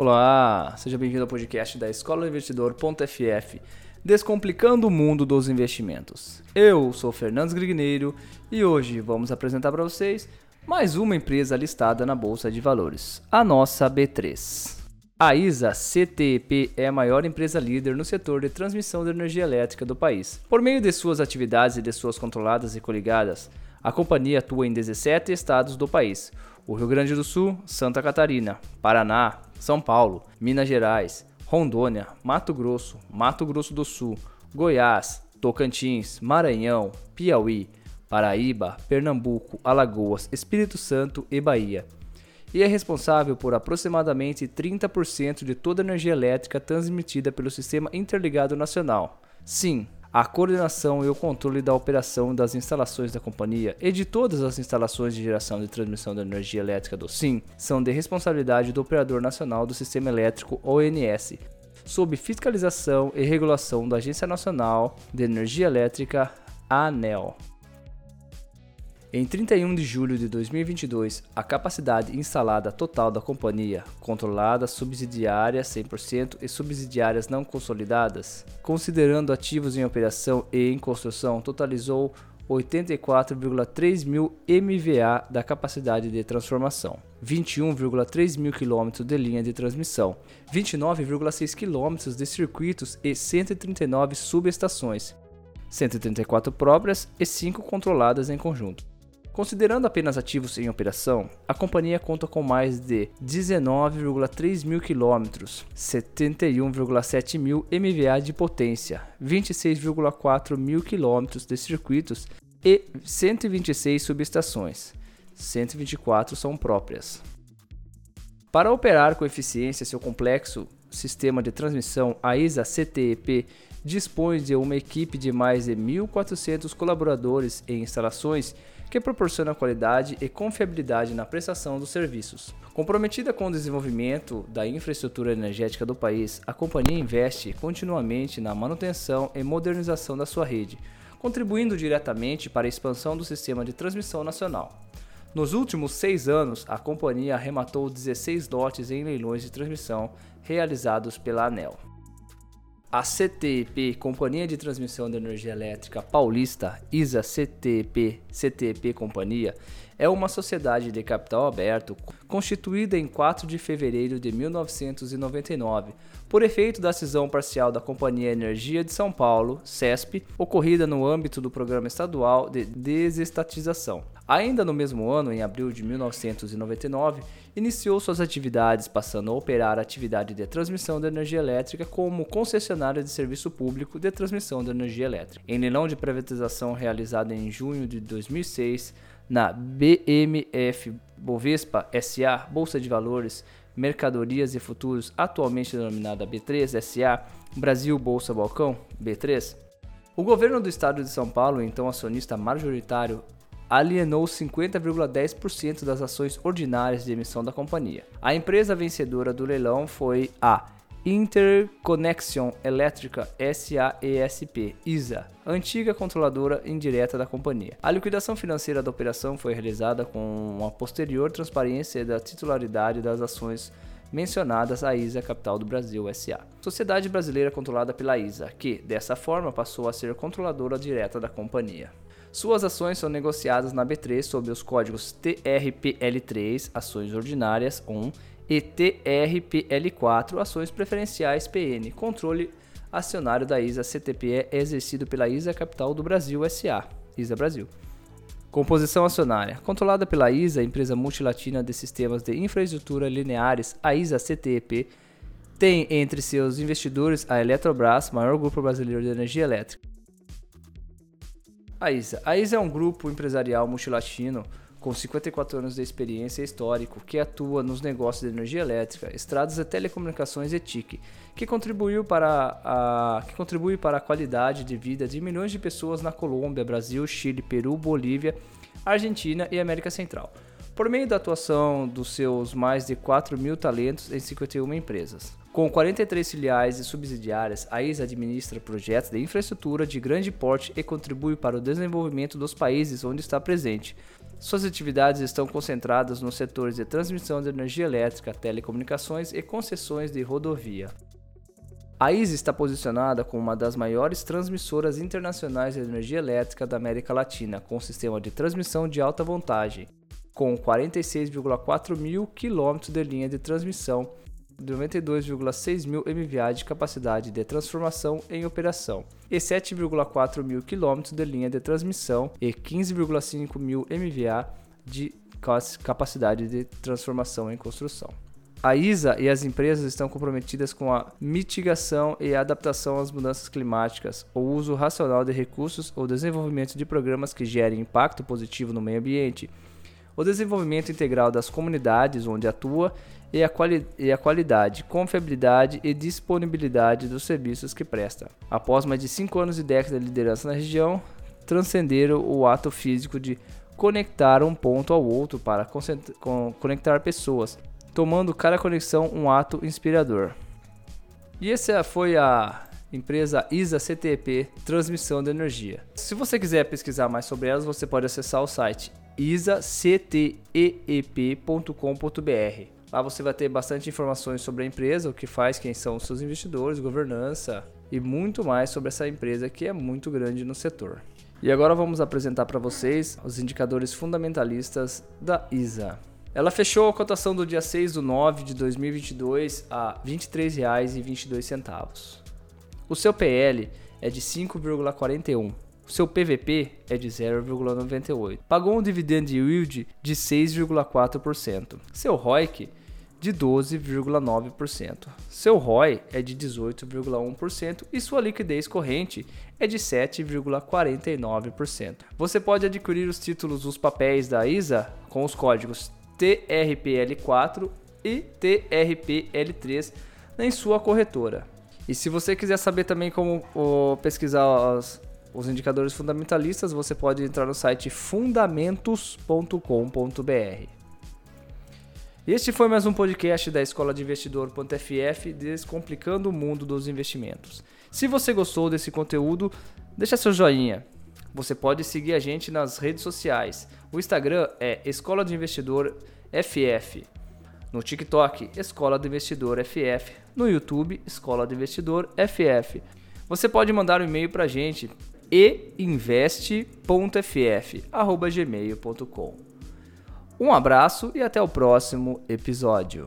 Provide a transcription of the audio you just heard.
Olá, seja bem-vindo ao podcast da Escola Investidor.ff, descomplicando o mundo dos investimentos. Eu sou Fernandes Grigneiro e hoje vamos apresentar para vocês mais uma empresa listada na Bolsa de Valores, a nossa B3. A ISA CTEP é a maior empresa líder no setor de transmissão de energia elétrica do país. Por meio de suas atividades e de suas controladas e coligadas, a companhia atua em 17 estados do país: o Rio Grande do Sul, Santa Catarina, Paraná, São Paulo, Minas Gerais, Rondônia, Mato Grosso, Mato Grosso do Sul, Goiás, Tocantins, Maranhão, Piauí, Paraíba, Pernambuco, Alagoas, Espírito Santo e Bahia. E é responsável por aproximadamente 30% de toda a energia elétrica transmitida pelo Sistema Interligado Nacional. Sim, a coordenação e o controle da operação das instalações da companhia e de todas as instalações de geração e transmissão de energia elétrica do SIM são de responsabilidade do Operador Nacional do Sistema Elétrico ONS, sob fiscalização e regulação da Agência Nacional de Energia Elétrica, ANEL. Em 31 de julho de 2022, a capacidade instalada total da companhia, controlada, subsidiária 100% e subsidiárias não consolidadas, considerando ativos em operação e em construção, totalizou 84,3 mil MVA da capacidade de transformação, 21,3 mil km de linha de transmissão, 29,6 km de circuitos e 139 subestações, 134 próprias e 5 controladas em conjunto. Considerando apenas ativos em operação, a companhia conta com mais de 19,3 mil quilômetros, 71,7 mil MVA de potência, 26,4 mil quilômetros de circuitos e 126 subestações. 124 são próprias. Para operar com eficiência seu complexo sistema de transmissão, a ISA CTEP dispõe de uma equipe de mais de 1.400 colaboradores em instalações que proporciona qualidade e confiabilidade na prestação dos serviços. Comprometida com o desenvolvimento da infraestrutura energética do país, a companhia investe continuamente na manutenção e modernização da sua rede, contribuindo diretamente para a expansão do sistema de transmissão nacional. Nos últimos seis anos, a companhia arrematou 16 lotes em leilões de transmissão realizados pela ANEL. A CTEP, Companhia de Transmissão de Energia Elétrica Paulista, ISA CTEP, CTEP Companhia, é uma sociedade de capital aberto constituída em 4 de fevereiro de 1999, por efeito da cisão parcial da Companhia Energia de São Paulo, CESP, ocorrida no âmbito do Programa Estadual de Desestatização. Ainda no mesmo ano, em abril de 1999, iniciou suas atividades, passando a operar a atividade de transmissão de energia elétrica como concessionária de serviço público de transmissão de energia elétrica. Em leilão de privatização realizado em junho de 2006, na BMF Bovespa SA, Bolsa de Valores, Mercadorias e Futuros, atualmente denominada B3 SA, Brasil Bolsa Balcão, B3, o governo do estado de São Paulo, então acionista majoritário, alienou 50,10% das ações ordinárias de emissão da companhia. A empresa vencedora do leilão foi a Interconnection Elétrica SAESP, ISA, antiga controladora indireta da companhia. A liquidação financeira da operação foi realizada com uma posterior transparência da titularidade das ações mencionadas à ISA Capital do Brasil SA, sociedade brasileira controlada pela ISA, que, dessa forma, passou a ser controladora direta da companhia. Suas ações são negociadas na B3 sob os códigos TRPL3, ações ordinárias 1, e TRPL4, ações preferenciais PN, controle acionário da ISA CTPE é exercido pela ISA Capital do Brasil SA, ISA Brasil. Composição acionária. Controlada pela ISA, empresa multilatina de sistemas de infraestrutura lineares, a ISA CTEP, tem entre seus investidores a Eletrobras, maior grupo brasileiro de energia elétrica. A ISA. A ISA é um grupo empresarial multilatino com 54 anos de experiência histórico que atua nos negócios de energia elétrica, estradas e telecomunicações e TIC, que contribuiu para a, que contribui para a qualidade de vida de milhões de pessoas na Colômbia, Brasil, Chile, Peru, Bolívia, Argentina e América Central, por meio da atuação dos seus mais de 4 mil talentos em 51 empresas. Com 43 filiais e subsidiárias, a ISA administra projetos de infraestrutura de grande porte e contribui para o desenvolvimento dos países onde está presente, Suas atividades estão concentradas nos setores de transmissão de energia elétrica, telecomunicações e concessões de rodovia. A ISA está posicionada como uma das maiores transmissoras internacionais de energia elétrica da América Latina, com sistema de transmissão de alta voltagem, com 46,4 mil quilômetros de linha de transmissão, 92,6 mil MVA de capacidade de transformação em operação e 7,4 mil quilômetros de linha de transmissão e 15,5 mil MVA de capacidade de transformação em construção. A ISA e as empresas estão comprometidas com a mitigação e adaptação às mudanças climáticas, o uso racional de recursos ou desenvolvimento de programas que gerem impacto positivo no meio ambiente, o desenvolvimento integral das comunidades onde atua e a, quali e a qualidade, confiabilidade e disponibilidade dos serviços que presta. Após mais de cinco anos e décadas de liderança na região, transcenderam o ato físico de conectar um ponto ao outro para conectar pessoas, tomando cada conexão um ato inspirador. E essa foi a empresa ISA CTP Transmissão de Energia. Se você quiser pesquisar mais sobre elas, você pode acessar o site isacteep.com.br. Lá você vai ter bastante informações sobre a empresa, o que faz, quem são os seus investidores, governança e muito mais sobre essa empresa que é muito grande no setor. E agora vamos apresentar para vocês os indicadores fundamentalistas da ISA. Ela fechou a cotação do dia 6 do 9 de 2022 a R$ 23,22. O seu PL é de 5,41. O seu PVP é de 0,98. Pagou um dividend yield de 6,4%. Seu ROIC de 12,9%. Seu ROI é de 18,1% e sua liquidez corrente é de 7,49%. Você pode adquirir os títulos dos papéis da ISA com os códigos TRPL4 e TRPL3 em sua corretora. E se você quiser saber também como pesquisar os, os indicadores fundamentalistas, você pode entrar no site fundamentos.com.br. Este foi mais um podcast da Escola de Investidor.ff Descomplicando o Mundo dos Investimentos. Se você gostou desse conteúdo, deixa seu joinha. Você pode seguir a gente nas redes sociais. O Instagram é Escola de Investidor FF. No TikTok, Escola do Investidor FF. No YouTube, Escola do Investidor FF. Você pode mandar um e-mail para a gente einveste.ff@gmail.com. Um abraço e até o próximo episódio.